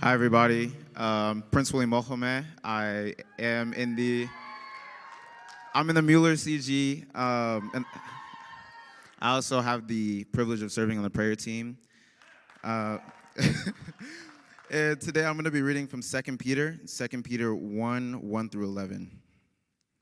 Hi, everybody. Um, Prince William Mohamed. I am in the I'm in the Mueller CG, um, and I also have the privilege of serving on the prayer team. Uh, and today I'm going to be reading from 2 Peter, 2 Peter 1 1 through 11.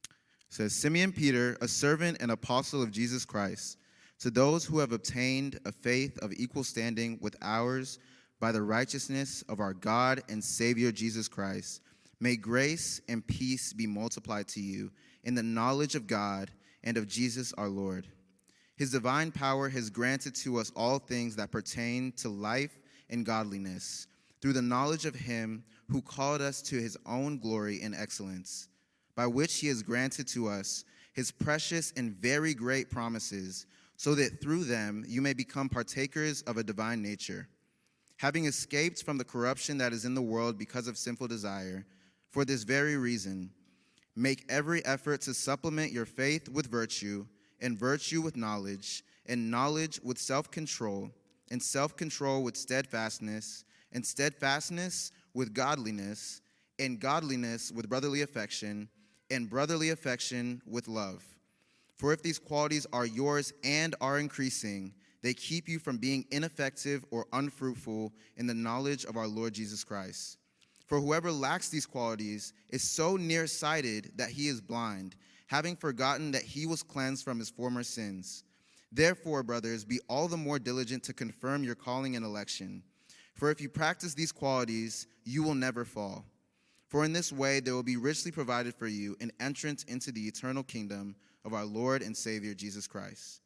It says, Simeon Peter, a servant and apostle of Jesus Christ, to those who have obtained a faith of equal standing with ours by the righteousness of our God and Savior Jesus Christ, may grace and peace be multiplied to you in the knowledge of God and of Jesus our Lord. His divine power has granted to us all things that pertain to life and godliness through the knowledge of Him who called us to His own glory and excellence, by which He has granted to us His precious and very great promises, so that through them you may become partakers of a divine nature, having escaped from the corruption that is in the world because of sinful desire. For this very reason, make every effort to supplement your faith with virtue, and virtue with knowledge, and knowledge with self control, and self control with steadfastness, and steadfastness with godliness, and godliness with brotherly affection, and brotherly affection with love. For if these qualities are yours and are increasing, they keep you from being ineffective or unfruitful in the knowledge of our Lord Jesus Christ. For whoever lacks these qualities is so nearsighted that he is blind, having forgotten that he was cleansed from his former sins. Therefore, brothers, be all the more diligent to confirm your calling and election. For if you practice these qualities, you will never fall. For in this way there will be richly provided for you an entrance into the eternal kingdom of our Lord and Savior Jesus Christ.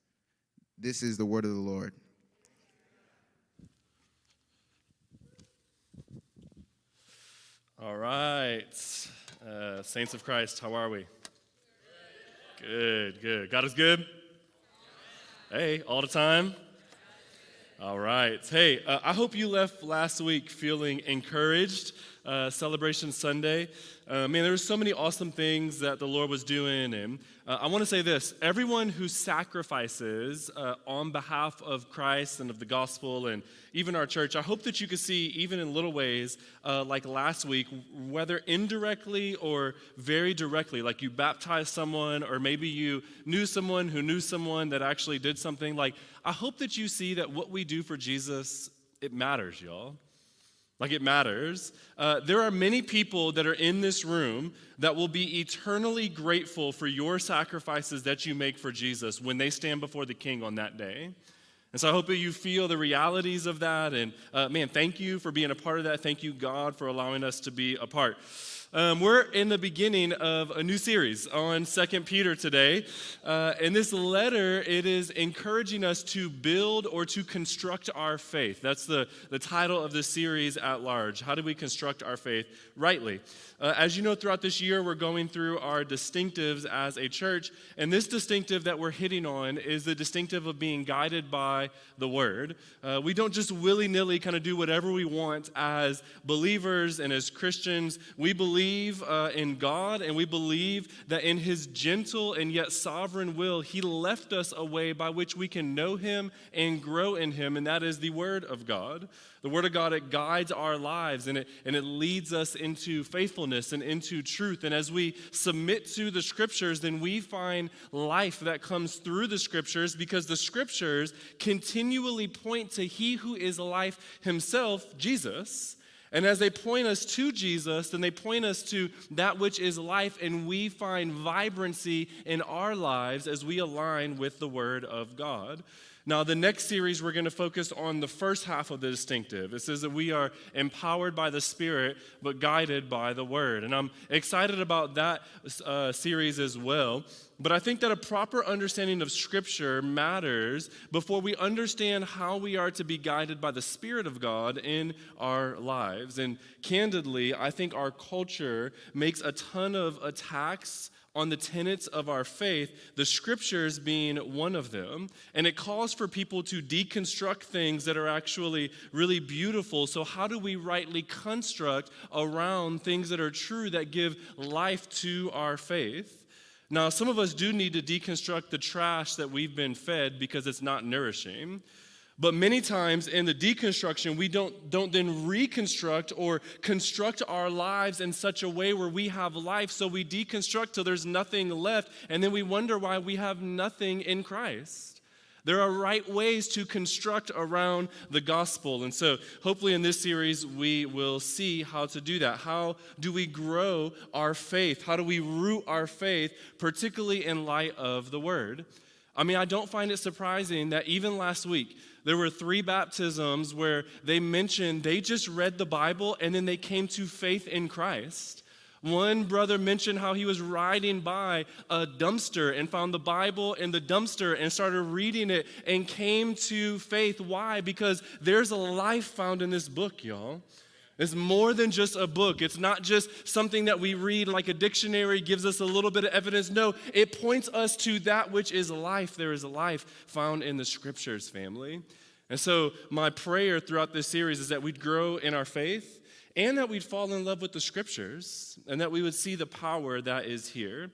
This is the word of the Lord. All right. Uh, Saints of Christ, how are we? Good, good. God is good? Hey, all the time? All right. Hey, uh, I hope you left last week feeling encouraged. Uh, Celebration Sunday. Uh, man, there were so many awesome things that the Lord was doing. And uh, I want to say this everyone who sacrifices uh, on behalf of Christ and of the gospel and even our church, I hope that you can see, even in little ways, uh, like last week, whether indirectly or very directly, like you baptized someone, or maybe you knew someone who knew someone that actually did something. Like, I hope that you see that what we do for Jesus, it matters, y'all. Like it matters. Uh, there are many people that are in this room that will be eternally grateful for your sacrifices that you make for Jesus when they stand before the King on that day. And so I hope that you feel the realities of that. And uh, man, thank you for being a part of that. Thank you, God, for allowing us to be a part. Um, we're in the beginning of a new series on Second Peter today. Uh, in this letter, it is encouraging us to build or to construct our faith. That's the, the title of the series at large. How do we construct our faith rightly? Uh, as you know, throughout this year, we're going through our distinctives as a church. And this distinctive that we're hitting on is the distinctive of being guided by the Word. Uh, we don't just willy nilly kind of do whatever we want as believers and as Christians. We believe believe uh, in God and we believe that in His gentle and yet sovereign will, He left us a way by which we can know Him and grow in Him, and that is the Word of God. The Word of God, it guides our lives and it, and it leads us into faithfulness and into truth. And as we submit to the Scriptures, then we find life that comes through the Scriptures because the Scriptures continually point to He who is life Himself, Jesus. And as they point us to Jesus, then they point us to that which is life, and we find vibrancy in our lives as we align with the Word of God. Now, the next series, we're going to focus on the first half of the distinctive. It says that we are empowered by the Spirit, but guided by the Word. And I'm excited about that uh, series as well. But I think that a proper understanding of Scripture matters before we understand how we are to be guided by the Spirit of God in our lives. And candidly, I think our culture makes a ton of attacks on the tenets of our faith, the scriptures being one of them. And it calls for people to deconstruct things that are actually really beautiful. So, how do we rightly construct around things that are true that give life to our faith? Now, some of us do need to deconstruct the trash that we've been fed because it's not nourishing. But many times in the deconstruction, we don't, don't then reconstruct or construct our lives in such a way where we have life. So we deconstruct till there's nothing left, and then we wonder why we have nothing in Christ. There are right ways to construct around the gospel. And so, hopefully, in this series, we will see how to do that. How do we grow our faith? How do we root our faith, particularly in light of the word? I mean, I don't find it surprising that even last week, there were three baptisms where they mentioned they just read the Bible and then they came to faith in Christ. One brother mentioned how he was riding by a dumpster and found the Bible in the dumpster and started reading it and came to faith. Why? Because there's a life found in this book, y'all. It's more than just a book. It's not just something that we read like a dictionary gives us a little bit of evidence. No, it points us to that which is life. There is life found in the scriptures, family. And so, my prayer throughout this series is that we'd grow in our faith and that we'd fall in love with the scriptures and that we would see the power that is here.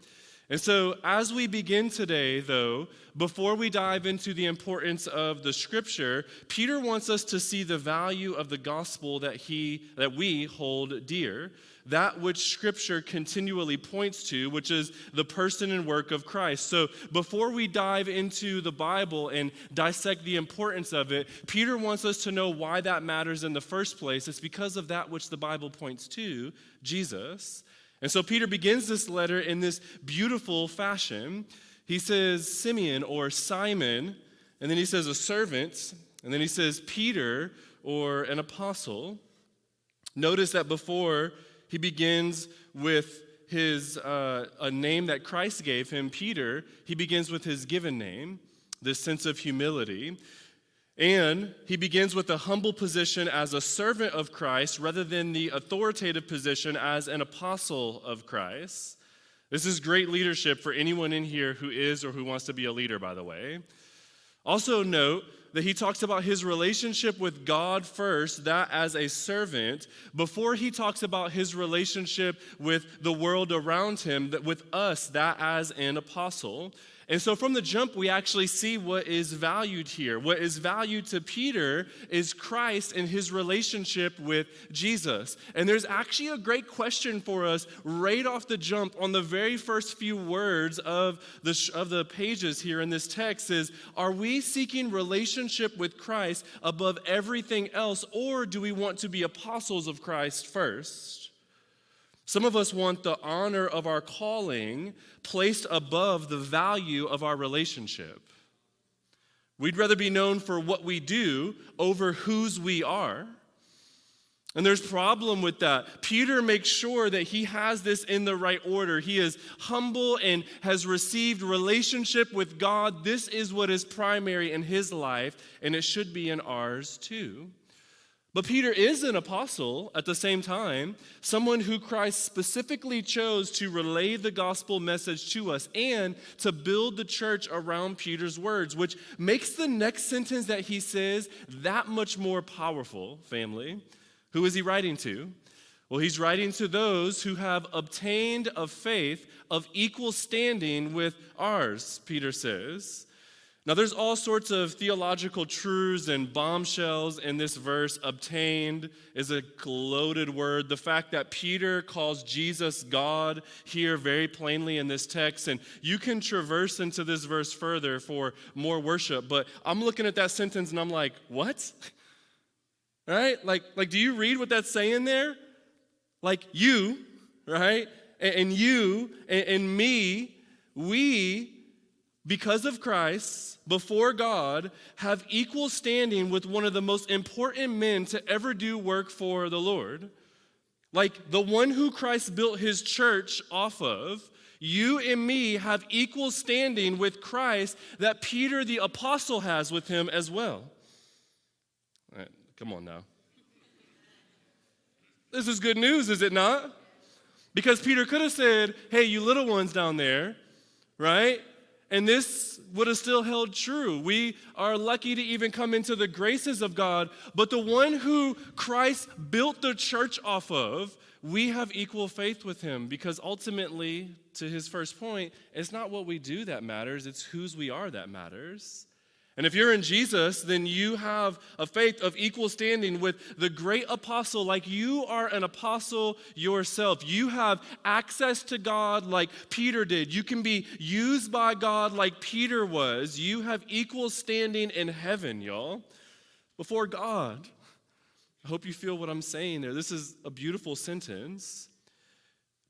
And so, as we begin today, though, before we dive into the importance of the scripture, Peter wants us to see the value of the gospel that, he, that we hold dear, that which scripture continually points to, which is the person and work of Christ. So, before we dive into the Bible and dissect the importance of it, Peter wants us to know why that matters in the first place. It's because of that which the Bible points to, Jesus. And so Peter begins this letter in this beautiful fashion. He says Simeon or Simon, and then he says a servant, and then he says Peter or an apostle. Notice that before he begins with his uh, a name that Christ gave him, Peter, he begins with his given name, this sense of humility. And he begins with a humble position as a servant of Christ rather than the authoritative position as an apostle of Christ. This is great leadership for anyone in here who is or who wants to be a leader, by the way. Also, note that he talks about his relationship with God first, that as a servant, before he talks about his relationship with the world around him, that with us, that as an apostle. And so from the jump, we actually see what is valued here. What is valued to Peter is Christ and his relationship with Jesus. And there's actually a great question for us right off the jump on the very first few words of the, of the pages here in this text is, are we seeking relationship with Christ above everything else, or do we want to be apostles of Christ first? Some of us want the honor of our calling placed above the value of our relationship. We'd rather be known for what we do over whose we are. And there's problem with that. Peter makes sure that he has this in the right order. He is humble and has received relationship with God. This is what is primary in his life, and it should be in ours too. But Peter is an apostle at the same time, someone who Christ specifically chose to relay the gospel message to us and to build the church around Peter's words, which makes the next sentence that he says that much more powerful, family. Who is he writing to? Well, he's writing to those who have obtained a faith of equal standing with ours, Peter says. Now, there's all sorts of theological truths and bombshells in this verse. Obtained is a loaded word. The fact that Peter calls Jesus God here very plainly in this text, and you can traverse into this verse further for more worship, but I'm looking at that sentence and I'm like, what? right? Like, like do you read what that's saying there? Like, you, right? And, and you and, and me, we because of Christ, before God, have equal standing with one of the most important men to ever do work for the Lord. Like the one who Christ built his church off of, you and me have equal standing with Christ that Peter the apostle has with him as well. Right, come on now. This is good news, is it not? Because Peter could have said, Hey, you little ones down there, right? And this would have still held true. We are lucky to even come into the graces of God, but the one who Christ built the church off of, we have equal faith with him because ultimately, to his first point, it's not what we do that matters, it's whose we are that matters. And if you're in Jesus, then you have a faith of equal standing with the great apostle, like you are an apostle yourself. You have access to God like Peter did. You can be used by God like Peter was. You have equal standing in heaven, y'all, before God. I hope you feel what I'm saying there. This is a beautiful sentence.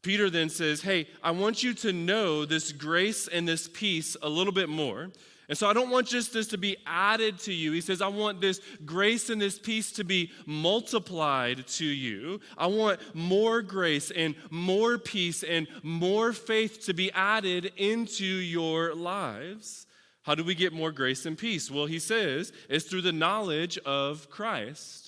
Peter then says, Hey, I want you to know this grace and this peace a little bit more. And so I don't want just this to be added to you. He says, I want this grace and this peace to be multiplied to you. I want more grace and more peace and more faith to be added into your lives. How do we get more grace and peace? Well, he says it's through the knowledge of Christ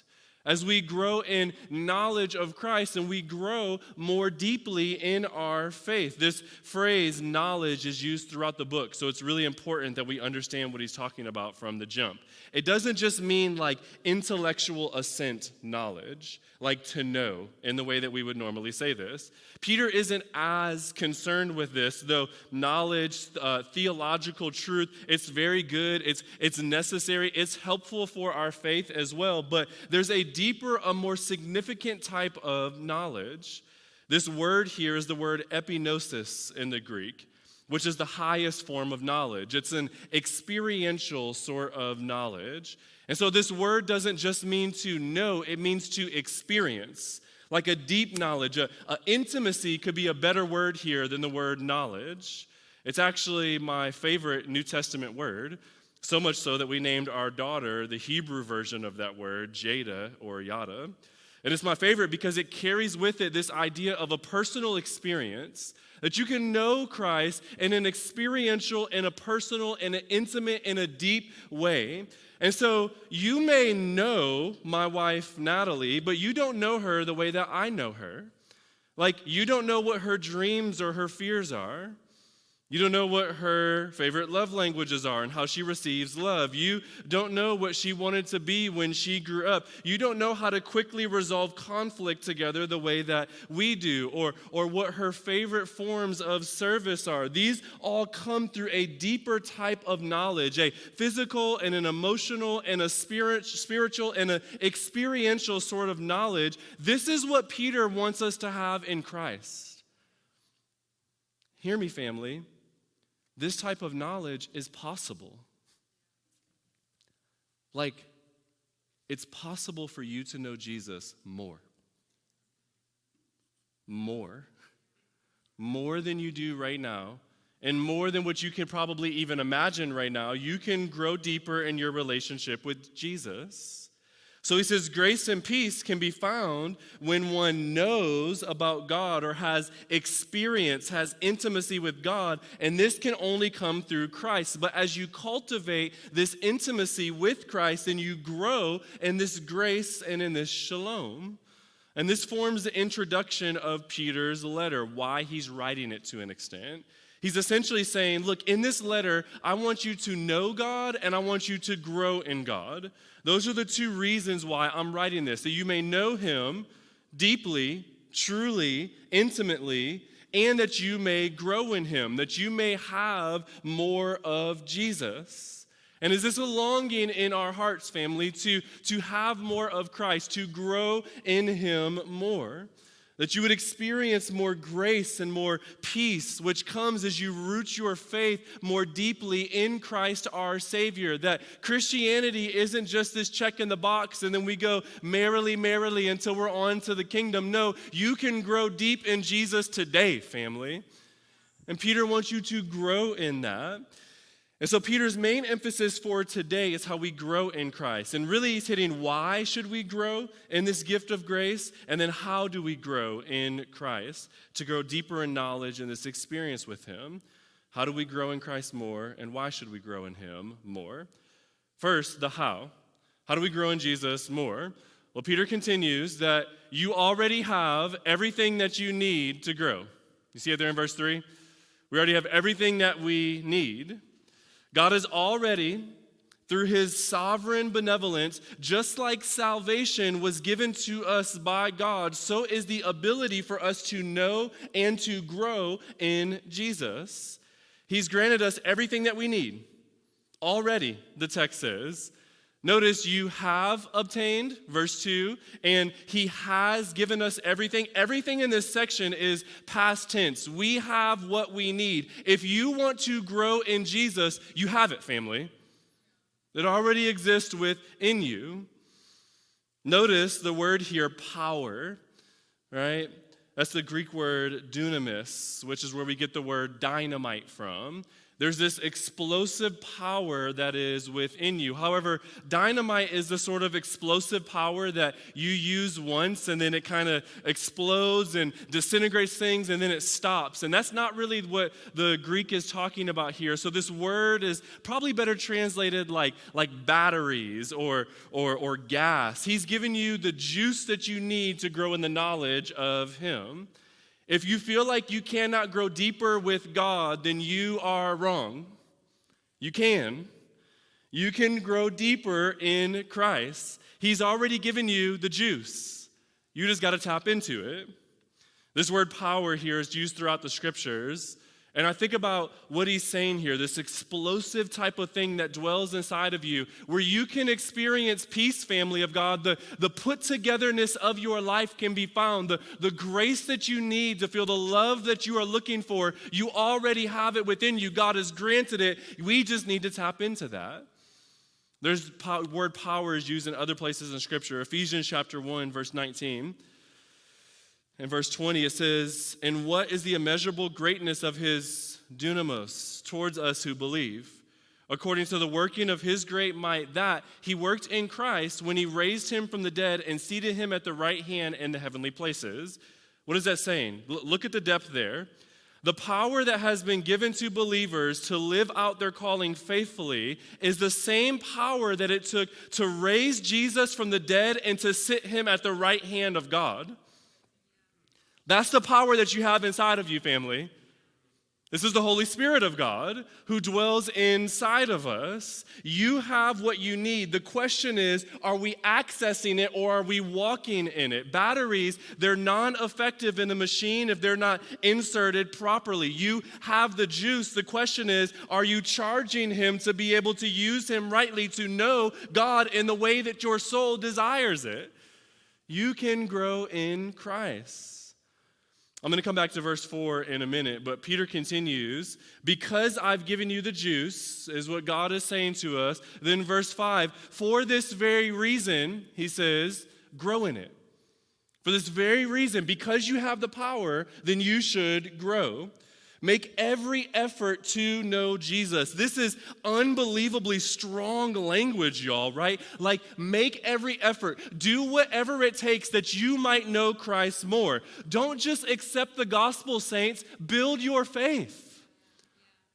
as we grow in knowledge of Christ and we grow more deeply in our faith. This phrase, knowledge, is used throughout the book, so it's really important that we understand what he's talking about from the jump. It doesn't just mean like intellectual assent knowledge, like to know in the way that we would normally say this. Peter isn't as concerned with this, though knowledge, uh, theological truth, it's very good, it's, it's necessary, it's helpful for our faith as well. But there's a deeper, a more significant type of knowledge. This word here is the word epignosis in the Greek which is the highest form of knowledge. It's an experiential sort of knowledge. And so this word doesn't just mean to know, it means to experience. Like a deep knowledge, a, a intimacy could be a better word here than the word knowledge. It's actually my favorite New Testament word, so much so that we named our daughter the Hebrew version of that word, Jada or Yada. And it's my favorite because it carries with it this idea of a personal experience that you can know Christ in an experiential, in a personal, in an intimate, in a deep way. And so you may know my wife, Natalie, but you don't know her the way that I know her. Like, you don't know what her dreams or her fears are. You don't know what her favorite love languages are and how she receives love. You don't know what she wanted to be when she grew up. You don't know how to quickly resolve conflict together the way that we do, or, or what her favorite forms of service are. These all come through a deeper type of knowledge a physical and an emotional and a spirit, spiritual and an experiential sort of knowledge. This is what Peter wants us to have in Christ. Hear me, family. This type of knowledge is possible. Like, it's possible for you to know Jesus more. More. More than you do right now, and more than what you can probably even imagine right now. You can grow deeper in your relationship with Jesus. So he says, grace and peace can be found when one knows about God or has experience, has intimacy with God, and this can only come through Christ. But as you cultivate this intimacy with Christ, and you grow in this grace and in this shalom. And this forms the introduction of Peter's letter, why he's writing it to an extent. He's essentially saying, Look, in this letter, I want you to know God and I want you to grow in God. Those are the two reasons why I'm writing this that you may know Him deeply, truly, intimately, and that you may grow in Him, that you may have more of Jesus. And is this a longing in our hearts, family, to, to have more of Christ, to grow in Him more? That you would experience more grace and more peace, which comes as you root your faith more deeply in Christ our Savior. That Christianity isn't just this check in the box and then we go merrily, merrily until we're on to the kingdom. No, you can grow deep in Jesus today, family. And Peter wants you to grow in that. And so Peter's main emphasis for today is how we grow in Christ. And really he's hitting why should we grow in this gift of grace and then how do we grow in Christ to grow deeper in knowledge and this experience with him. How do we grow in Christ more and why should we grow in him more? First, the how. How do we grow in Jesus more? Well, Peter continues that you already have everything that you need to grow. You see it there in verse 3? We already have everything that we need. God has already, through his sovereign benevolence, just like salvation was given to us by God, so is the ability for us to know and to grow in Jesus. He's granted us everything that we need. Already, the text says. Notice you have obtained, verse 2, and he has given us everything. Everything in this section is past tense. We have what we need. If you want to grow in Jesus, you have it, family. It already exists within you. Notice the word here, power, right? That's the Greek word dunamis, which is where we get the word dynamite from. There's this explosive power that is within you. However, dynamite is the sort of explosive power that you use once and then it kind of explodes and disintegrates things and then it stops. And that's not really what the Greek is talking about here. So this word is probably better translated like, like batteries or, or, or gas. He's given you the juice that you need to grow in the knowledge of Him. If you feel like you cannot grow deeper with God, then you are wrong. You can. You can grow deeper in Christ. He's already given you the juice. You just got to tap into it. This word power here is used throughout the scriptures. And I think about what he's saying here this explosive type of thing that dwells inside of you, where you can experience peace, family of God. The, the put togetherness of your life can be found. The, the grace that you need to feel the love that you are looking for, you already have it within you. God has granted it. We just need to tap into that. There's po- word power is used in other places in Scripture. Ephesians chapter 1, verse 19. In verse 20, it says, And what is the immeasurable greatness of his dunamis towards us who believe? According to the working of his great might, that he worked in Christ when he raised him from the dead and seated him at the right hand in the heavenly places. What is that saying? L- look at the depth there. The power that has been given to believers to live out their calling faithfully is the same power that it took to raise Jesus from the dead and to sit him at the right hand of God. That's the power that you have inside of you, family. This is the Holy Spirit of God who dwells inside of us. You have what you need. The question is are we accessing it or are we walking in it? Batteries, they're non effective in the machine if they're not inserted properly. You have the juice. The question is are you charging Him to be able to use Him rightly to know God in the way that your soul desires it? You can grow in Christ. I'm going to come back to verse 4 in a minute, but Peter continues, because I've given you the juice, is what God is saying to us. Then, verse 5, for this very reason, he says, grow in it. For this very reason, because you have the power, then you should grow. Make every effort to know Jesus. This is unbelievably strong language, y'all, right? Like, make every effort. Do whatever it takes that you might know Christ more. Don't just accept the gospel, saints, build your faith.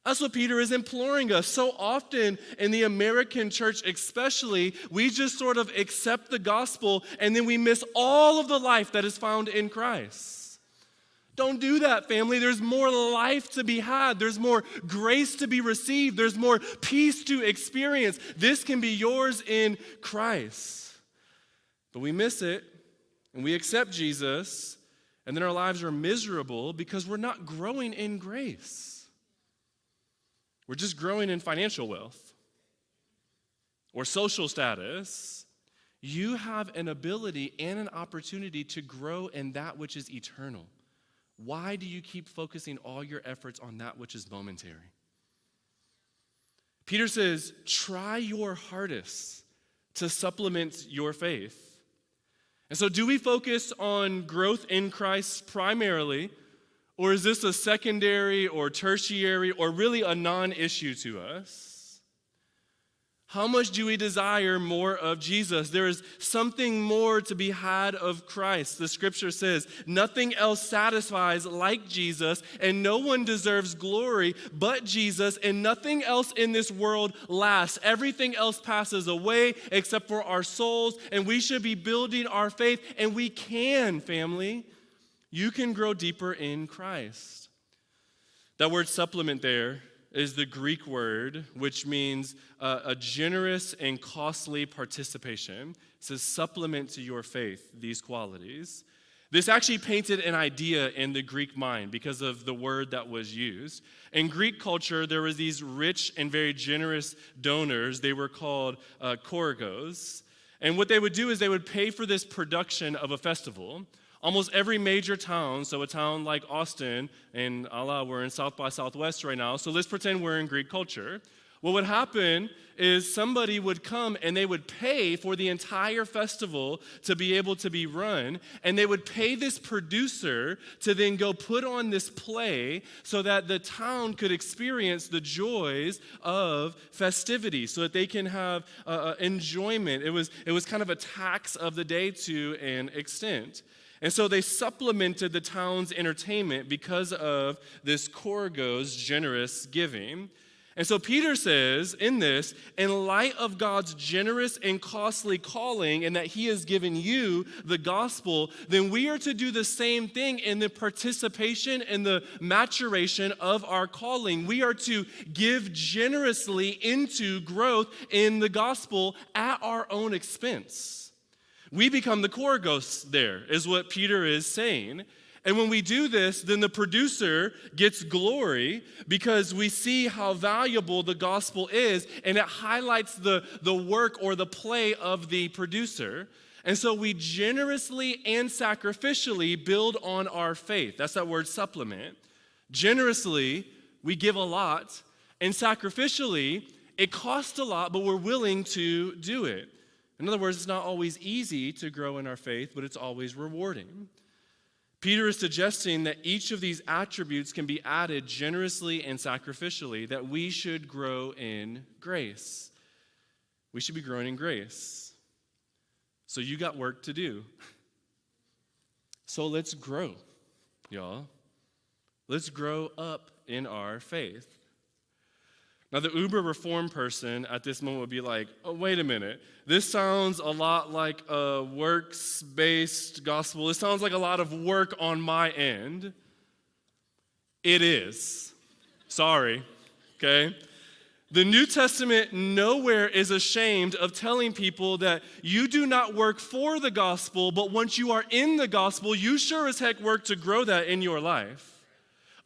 That's what Peter is imploring us. So often in the American church, especially, we just sort of accept the gospel and then we miss all of the life that is found in Christ. Don't do that, family. There's more life to be had. There's more grace to be received. There's more peace to experience. This can be yours in Christ. But we miss it and we accept Jesus, and then our lives are miserable because we're not growing in grace. We're just growing in financial wealth or social status. You have an ability and an opportunity to grow in that which is eternal. Why do you keep focusing all your efforts on that which is momentary? Peter says, try your hardest to supplement your faith. And so, do we focus on growth in Christ primarily, or is this a secondary or tertiary or really a non issue to us? How much do we desire more of Jesus? There is something more to be had of Christ. The scripture says, Nothing else satisfies like Jesus, and no one deserves glory but Jesus, and nothing else in this world lasts. Everything else passes away except for our souls, and we should be building our faith, and we can, family. You can grow deeper in Christ. That word supplement there is the Greek word, which means uh, a generous and costly participation. It says supplement to your faith these qualities. This actually painted an idea in the Greek mind because of the word that was used. In Greek culture, there was these rich and very generous donors. They were called uh, korgos. And what they would do is they would pay for this production of a festival. Almost every major town, so a town like Austin and Allah, we're in South by Southwest right now, so let's pretend we're in Greek culture. What would happen is somebody would come and they would pay for the entire festival to be able to be run, and they would pay this producer to then go put on this play so that the town could experience the joys of festivity, so that they can have uh, uh enjoyment. It was, it was kind of a tax of the day to an extent. And so they supplemented the town's entertainment because of this Korgos generous giving. And so Peter says in this, in light of God's generous and costly calling and that he has given you the gospel, then we are to do the same thing in the participation and the maturation of our calling. We are to give generously into growth in the gospel at our own expense. We become the Korgos there, is what Peter is saying. And when we do this, then the producer gets glory because we see how valuable the gospel is and it highlights the, the work or the play of the producer. And so we generously and sacrificially build on our faith. That's that word supplement. Generously, we give a lot, and sacrificially, it costs a lot, but we're willing to do it. In other words, it's not always easy to grow in our faith, but it's always rewarding. Peter is suggesting that each of these attributes can be added generously and sacrificially, that we should grow in grace. We should be growing in grace. So you got work to do. So let's grow, y'all. Let's grow up in our faith. Now, the uber reform person at this moment would be like, oh, wait a minute. This sounds a lot like a works based gospel. This sounds like a lot of work on my end. It is. Sorry, okay? The New Testament nowhere is ashamed of telling people that you do not work for the gospel, but once you are in the gospel, you sure as heck work to grow that in your life.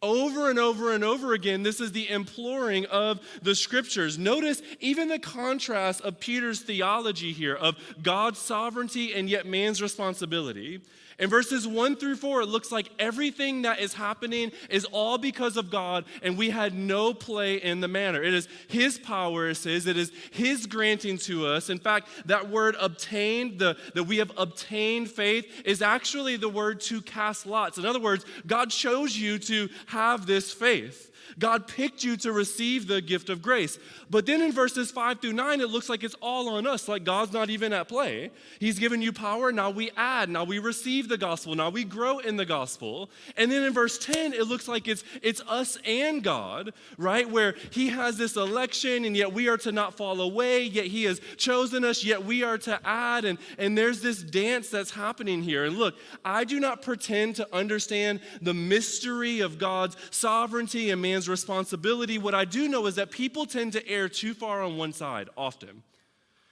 Over and over and over again, this is the imploring of the scriptures. Notice even the contrast of Peter's theology here of God's sovereignty and yet man's responsibility. In verses 1 through 4, it looks like everything that is happening is all because of God, and we had no play in the matter. It is His power, it says, it is His granting to us. In fact, that word obtained, the, that we have obtained faith, is actually the word to cast lots. In other words, God chose you to have this faith. God picked you to receive the gift of grace. But then in verses 5 through 9, it looks like it's all on us, like God's not even at play. He's given you power, now we add, now we receive the gospel, now we grow in the gospel. And then in verse 10, it looks like it's, it's us and God, right? Where He has this election, and yet we are to not fall away, yet He has chosen us, yet we are to add. And, and there's this dance that's happening here. And look, I do not pretend to understand the mystery of God's sovereignty and man's responsibility. What I do know is that people tend to err too far on one side often.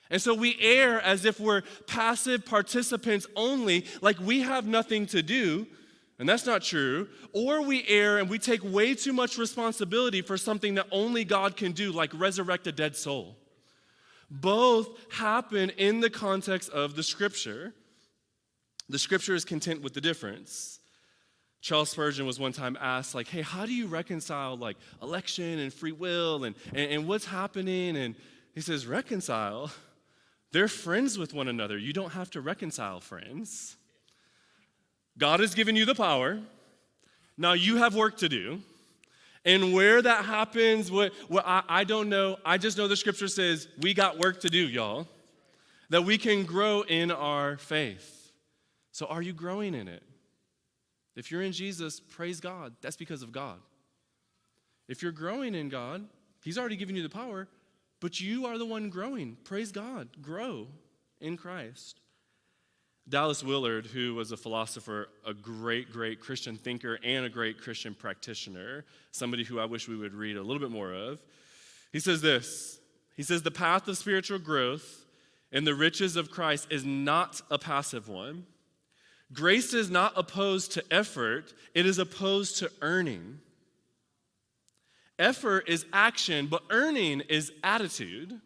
And so we err as if we're passive participants only, like we have nothing to do, and that's not true. Or we err and we take way too much responsibility for something that only God can do, like resurrect a dead soul. Both happen in the context of the scripture. The scripture is content with the difference. Charles Spurgeon was one time asked, like, hey, how do you reconcile like election and free will and, and, and what's happening? And he says, reconcile? They're friends with one another. You don't have to reconcile friends. God has given you the power. Now you have work to do. And where that happens, what, what I, I don't know. I just know the scripture says we got work to do, y'all. That we can grow in our faith. So are you growing in it? If you're in Jesus, praise God. That's because of God. If you're growing in God, He's already given you the power, but you are the one growing. Praise God. Grow in Christ. Dallas Willard, who was a philosopher, a great, great Christian thinker, and a great Christian practitioner, somebody who I wish we would read a little bit more of, he says this He says, The path of spiritual growth and the riches of Christ is not a passive one. Grace is not opposed to effort, it is opposed to earning. Effort is action, but earning is attitude.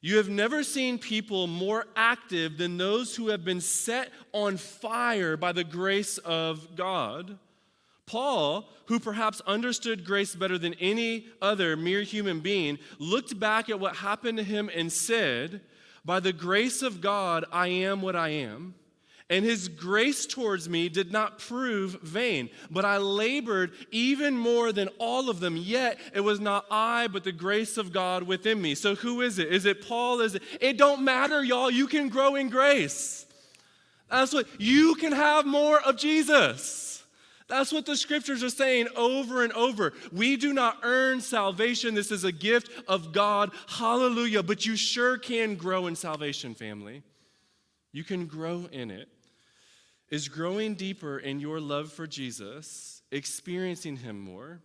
You have never seen people more active than those who have been set on fire by the grace of God. Paul, who perhaps understood grace better than any other mere human being, looked back at what happened to him and said, By the grace of God, I am what I am. And his grace towards me did not prove vain, but I labored even more than all of them. Yet it was not I, but the grace of God within me. So who is it? Is it Paul? Is it? It don't matter, y'all. You can grow in grace. That's what you can have more of Jesus. That's what the scriptures are saying over and over. We do not earn salvation. This is a gift of God. Hallelujah. But you sure can grow in salvation, family. You can grow in it. Is growing deeper in your love for Jesus, experiencing Him more,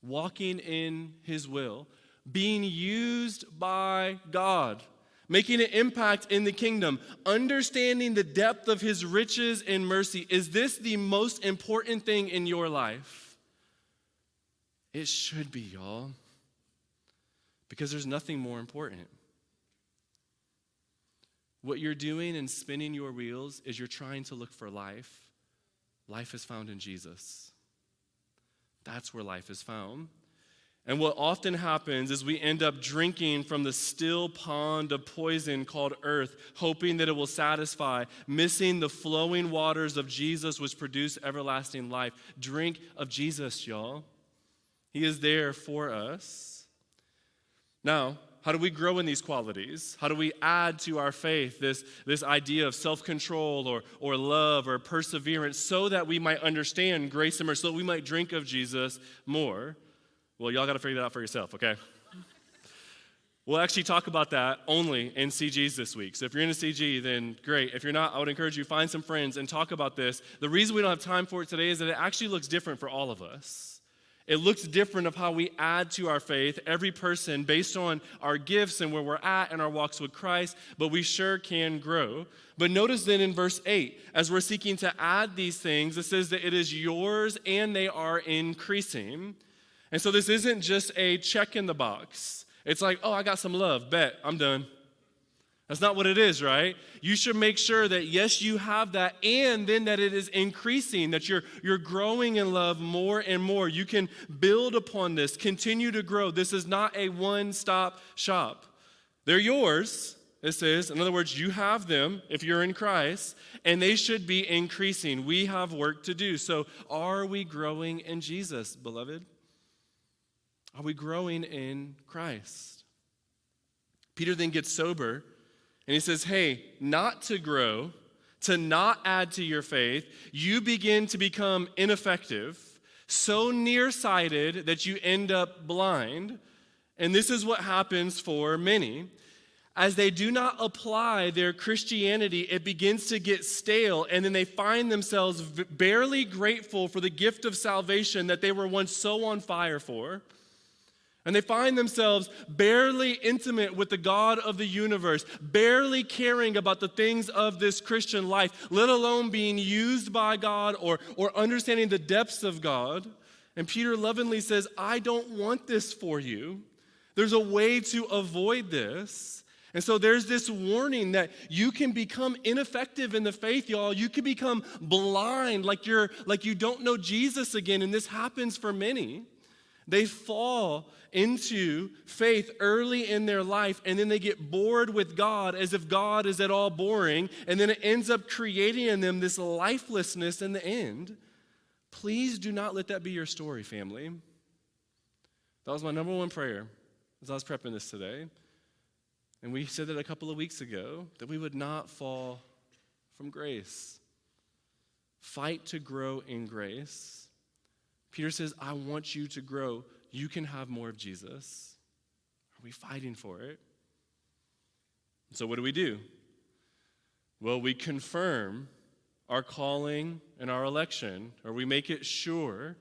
walking in His will, being used by God making an impact in the kingdom, understanding the depth of his riches and mercy. Is this the most important thing in your life? It should be, y'all, because there's nothing more important. What you're doing and spinning your wheels is you're trying to look for life. Life is found in Jesus. That's where life is found. And what often happens is we end up drinking from the still pond of poison called earth, hoping that it will satisfy, missing the flowing waters of Jesus, which produce everlasting life. Drink of Jesus, y'all. He is there for us. Now, how do we grow in these qualities? How do we add to our faith this, this idea of self control or, or love or perseverance so that we might understand grace and mercy, so that we might drink of Jesus more? Well, y'all got to figure that out for yourself, okay? We'll actually talk about that only in CGs this week. So if you're in a CG, then great. If you're not, I would encourage you find some friends and talk about this. The reason we don't have time for it today is that it actually looks different for all of us. It looks different of how we add to our faith, every person based on our gifts and where we're at and our walks with Christ, but we sure can grow. But notice then in verse 8, as we're seeking to add these things, it says that it is yours and they are increasing. And so this isn't just a check in the box. It's like, oh, I got some love, bet, I'm done. That's not what it is, right? You should make sure that yes, you have that, and then that it is increasing, that you're, you're growing in love more and more. You can build upon this, continue to grow. This is not a one stop shop. They're yours, it says. In other words, you have them if you're in Christ, and they should be increasing. We have work to do. So, are we growing in Jesus, beloved? Are we growing in Christ? Peter then gets sober and he says, Hey, not to grow, to not add to your faith, you begin to become ineffective, so nearsighted that you end up blind. And this is what happens for many. As they do not apply their Christianity, it begins to get stale, and then they find themselves barely grateful for the gift of salvation that they were once so on fire for. And they find themselves barely intimate with the God of the universe, barely caring about the things of this Christian life, let alone being used by God or, or understanding the depths of God. And Peter lovingly says, I don't want this for you. There's a way to avoid this. And so there's this warning that you can become ineffective in the faith, y'all. You can become blind, like you're like you don't know Jesus again, and this happens for many. They fall into faith early in their life and then they get bored with God as if God is at all boring, and then it ends up creating in them this lifelessness in the end. Please do not let that be your story, family. That was my number one prayer as I was prepping this today. And we said that a couple of weeks ago that we would not fall from grace. Fight to grow in grace. Peter says, I want you to grow you can have more of Jesus. Are we fighting for it? So, what do we do? Well, we confirm our calling and our election, or we make it sure.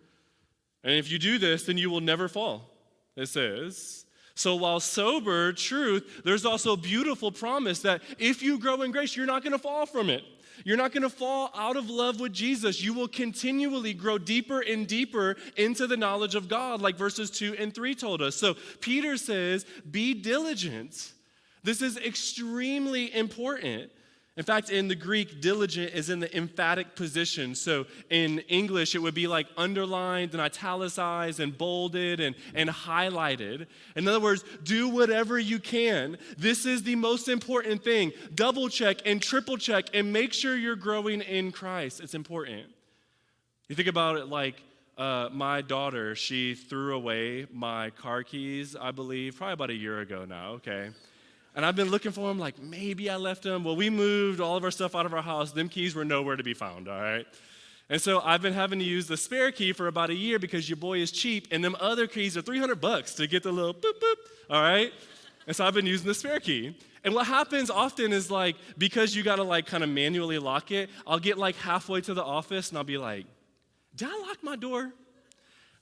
And if you do this, then you will never fall, it says. So, while sober truth, there's also beautiful promise that if you grow in grace, you're not going to fall from it. You're not going to fall out of love with Jesus. You will continually grow deeper and deeper into the knowledge of God, like verses 2 and 3 told us. So Peter says, Be diligent. This is extremely important. In fact, in the Greek, diligent is in the emphatic position. So in English, it would be like underlined and italicized and bolded and, and highlighted. In other words, do whatever you can. This is the most important thing. Double check and triple check and make sure you're growing in Christ. It's important. You think about it like uh, my daughter, she threw away my car keys, I believe, probably about a year ago now, okay? And I've been looking for them, like maybe I left them. Well, we moved all of our stuff out of our house. Them keys were nowhere to be found, all right? And so I've been having to use the spare key for about a year because your boy is cheap, and them other keys are 300 bucks to get the little boop boop, all right? And so I've been using the spare key. And what happens often is like, because you gotta like kind of manually lock it, I'll get like halfway to the office and I'll be like, did I lock my door?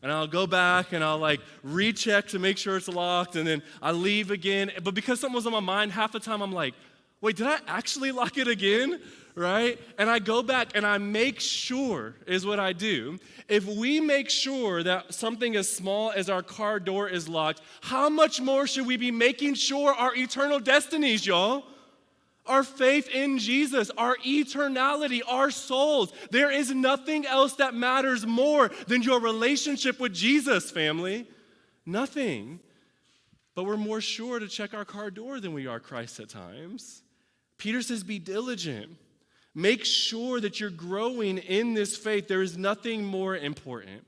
And I'll go back and I'll like recheck to make sure it's locked, and then I leave again. But because something was on my mind, half the time I'm like, wait, did I actually lock it again? Right? And I go back and I make sure, is what I do. If we make sure that something as small as our car door is locked, how much more should we be making sure our eternal destinies, y'all? Our faith in Jesus, our eternality, our souls. There is nothing else that matters more than your relationship with Jesus, family. Nothing. But we're more sure to check our car door than we are Christ at times. Peter says, Be diligent. Make sure that you're growing in this faith. There is nothing more important.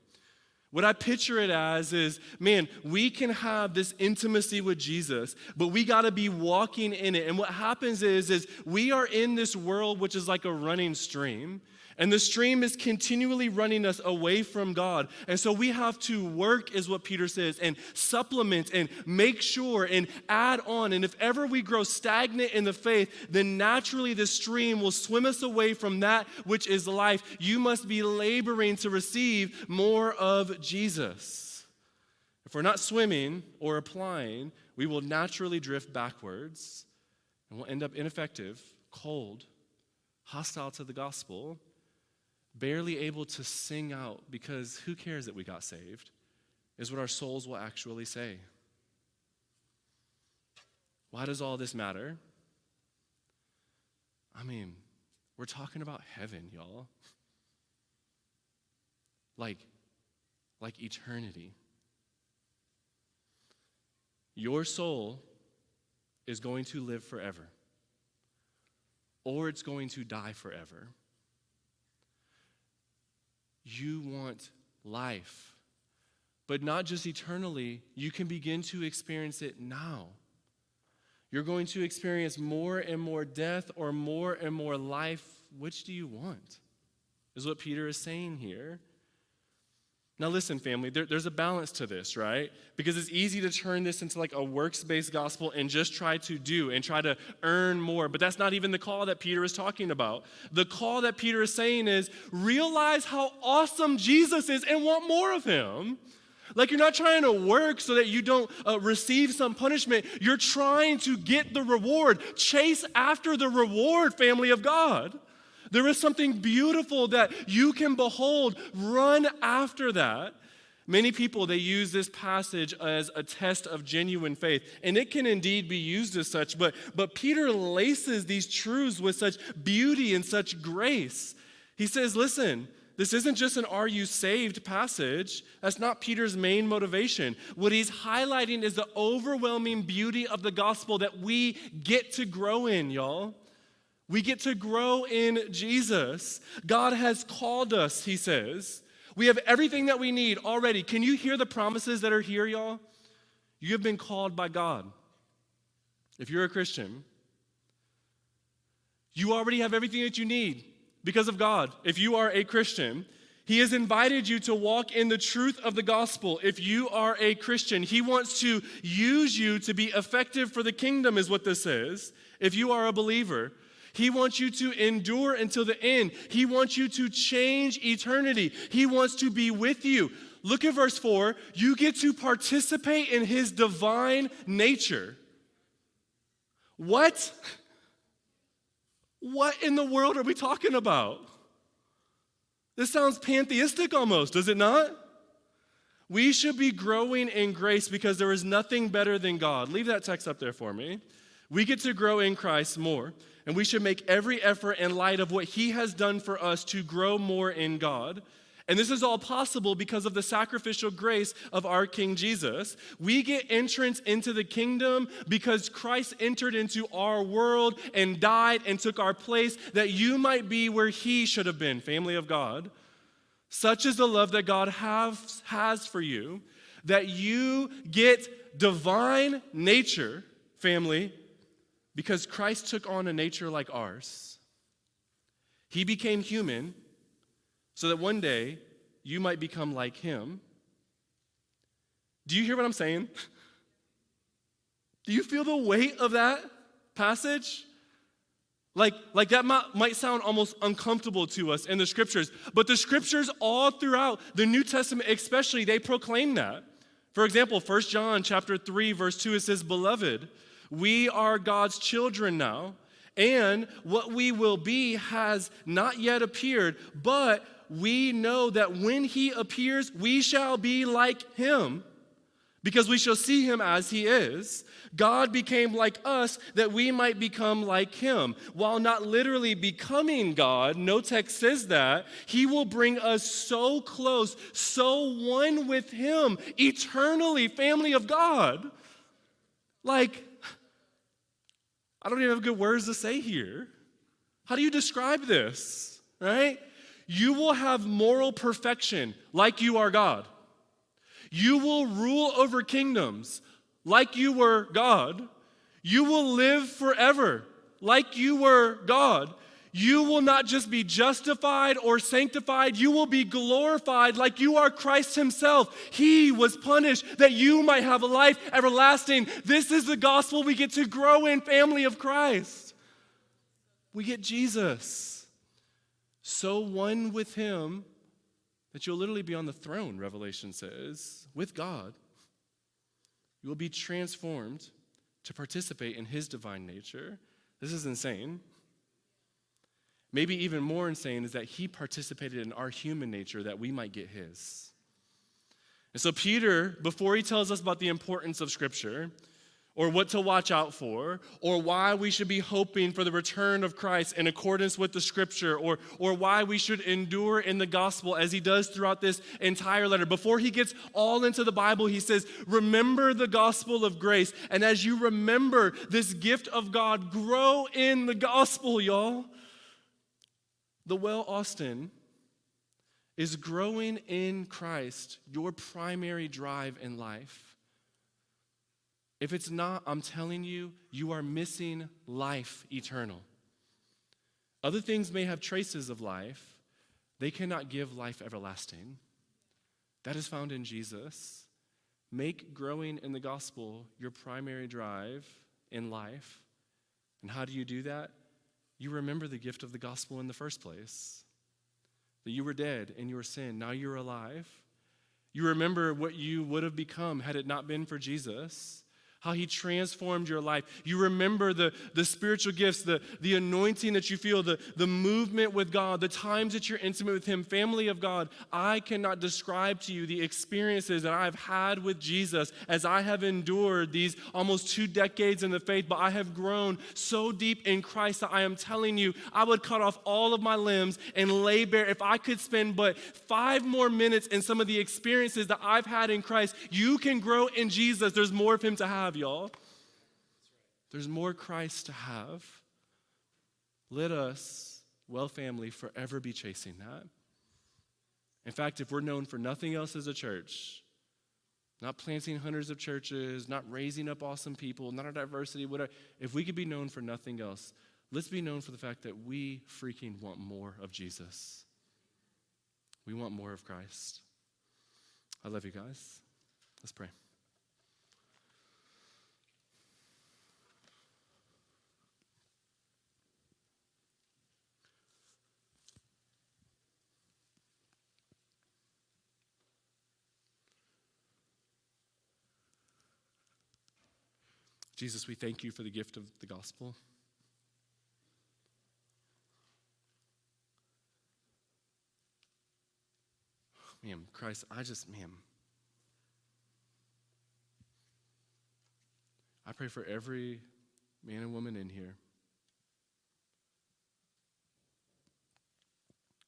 What I picture it as is, man, we can have this intimacy with Jesus, but we got to be walking in it. And what happens is, is we are in this world which is like a running stream. And the stream is continually running us away from God. And so we have to work, is what Peter says, and supplement and make sure and add on. And if ever we grow stagnant in the faith, then naturally the stream will swim us away from that which is life. You must be laboring to receive more of Jesus. If we're not swimming or applying, we will naturally drift backwards and we'll end up ineffective, cold, hostile to the gospel barely able to sing out because who cares that we got saved, is what our souls will actually say. Why does all this matter? I mean, we're talking about heaven, y'all. Like, like eternity. Your soul is going to live forever, or it's going to die forever. You want life. But not just eternally, you can begin to experience it now. You're going to experience more and more death or more and more life. Which do you want? Is what Peter is saying here. Now, listen, family, there, there's a balance to this, right? Because it's easy to turn this into like a works based gospel and just try to do and try to earn more. But that's not even the call that Peter is talking about. The call that Peter is saying is realize how awesome Jesus is and want more of him. Like you're not trying to work so that you don't uh, receive some punishment. You're trying to get the reward. Chase after the reward, family of God. There is something beautiful that you can behold. Run after that. Many people they use this passage as a test of genuine faith, and it can indeed be used as such, but but Peter laces these truths with such beauty and such grace. He says, "Listen, this isn't just an are you saved passage. That's not Peter's main motivation. What he's highlighting is the overwhelming beauty of the gospel that we get to grow in, y'all. We get to grow in Jesus. God has called us, he says. We have everything that we need already. Can you hear the promises that are here, y'all? You have been called by God. If you're a Christian, you already have everything that you need because of God. If you are a Christian, He has invited you to walk in the truth of the gospel. If you are a Christian, He wants to use you to be effective for the kingdom, is what this is. If you are a believer, he wants you to endure until the end. He wants you to change eternity. He wants to be with you. Look at verse 4. You get to participate in his divine nature. What? What in the world are we talking about? This sounds pantheistic almost, does it not? We should be growing in grace because there is nothing better than God. Leave that text up there for me. We get to grow in Christ more, and we should make every effort in light of what He has done for us to grow more in God. And this is all possible because of the sacrificial grace of our King Jesus. We get entrance into the kingdom because Christ entered into our world and died and took our place that you might be where He should have been, family of God. Such is the love that God has, has for you that you get divine nature, family, because Christ took on a nature like ours. He became human so that one day you might become like him. Do you hear what I'm saying? Do you feel the weight of that passage? Like, like that might, sound almost uncomfortable to us in the scriptures, but the scriptures all throughout the New Testament, especially, they proclaim that. For example, 1 John chapter 3, verse 2, it says, Beloved, we are God's children now, and what we will be has not yet appeared, but we know that when he appears, we shall be like him because we shall see him as he is. God became like us that we might become like him. While not literally becoming God, no text says that, he will bring us so close, so one with him, eternally, family of God. Like, I don't even have good words to say here. How do you describe this, right? You will have moral perfection like you are God. You will rule over kingdoms like you were God. You will live forever like you were God. You will not just be justified or sanctified, you will be glorified like you are Christ Himself. He was punished that you might have a life everlasting. This is the gospel we get to grow in, family of Christ. We get Jesus so one with him that you'll literally be on the throne, Revelation says, with God. You will be transformed to participate in his divine nature. This is insane. Maybe even more insane is that he participated in our human nature that we might get his. And so, Peter, before he tells us about the importance of Scripture, or what to watch out for, or why we should be hoping for the return of Christ in accordance with the scripture, or, or why we should endure in the gospel as he does throughout this entire letter. Before he gets all into the Bible, he says, Remember the gospel of grace. And as you remember this gift of God, grow in the gospel, y'all. The Well Austin is growing in Christ your primary drive in life. If it's not, I'm telling you, you are missing life eternal. Other things may have traces of life, they cannot give life everlasting. That is found in Jesus. Make growing in the gospel your primary drive in life. And how do you do that? You remember the gift of the gospel in the first place that you were dead in your sin, now you're alive. You remember what you would have become had it not been for Jesus how he transformed your life. You remember the, the spiritual gifts, the, the anointing that you feel, the, the movement with God, the times that you're intimate with him, family of God. I cannot describe to you the experiences that I've had with Jesus as I have endured these almost two decades in the faith, but I have grown so deep in Christ that I am telling you, I would cut off all of my limbs and lay bare. If I could spend but five more minutes in some of the experiences that I've had in Christ, you can grow in Jesus. There's more of him to have have, y'all. There's more Christ to have. Let us, well family, forever be chasing that. In fact, if we're known for nothing else as a church, not planting hundreds of churches, not raising up awesome people, not our diversity, whatever, if we could be known for nothing else, let's be known for the fact that we freaking want more of Jesus. We want more of Christ. I love you guys. Let's pray. Jesus, we thank you for the gift of the gospel. Man, Christ, I just, man, I pray for every man and woman in here.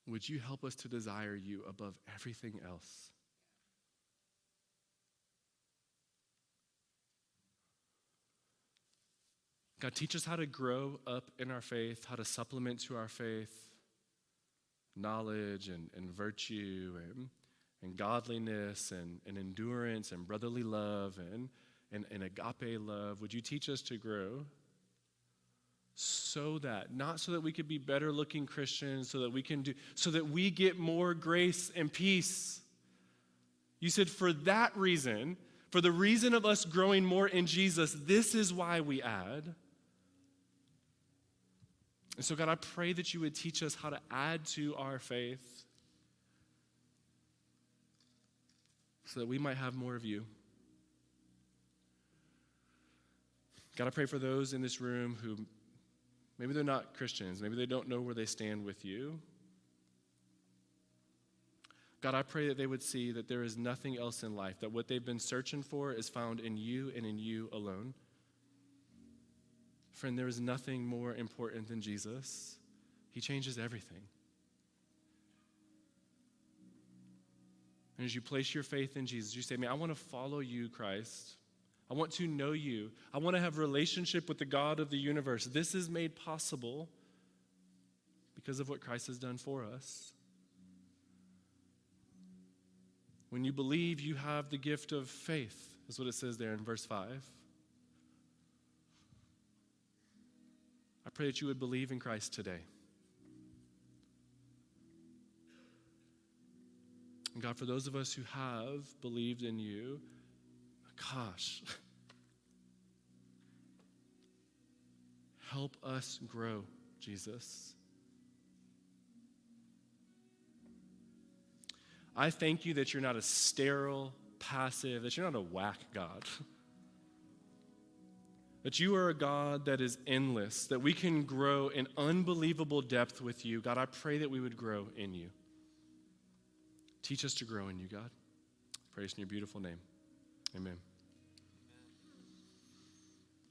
Would you help us to desire you above everything else? God, teach us how to grow up in our faith, how to supplement to our faith knowledge and, and virtue and, and godliness and, and endurance and brotherly love and, and, and agape love. Would you teach us to grow? So that, not so that we could be better looking Christians, so that we can do, so that we get more grace and peace. You said, for that reason, for the reason of us growing more in Jesus, this is why we add. And so, God, I pray that you would teach us how to add to our faith so that we might have more of you. God, I pray for those in this room who maybe they're not Christians, maybe they don't know where they stand with you. God, I pray that they would see that there is nothing else in life, that what they've been searching for is found in you and in you alone. Friend, there is nothing more important than Jesus. He changes everything. And as you place your faith in Jesus, you say, Man, I want to follow you, Christ. I want to know you. I want to have relationship with the God of the universe. This is made possible because of what Christ has done for us. When you believe, you have the gift of faith, is what it says there in verse 5. I pray that you would believe in Christ today. And God, for those of us who have believed in you, gosh, help us grow, Jesus. I thank you that you're not a sterile, passive, that you're not a whack God. that you are a God that is endless, that we can grow in unbelievable depth with you. God, I pray that we would grow in you. Teach us to grow in you, God. Praise in your beautiful name. Amen.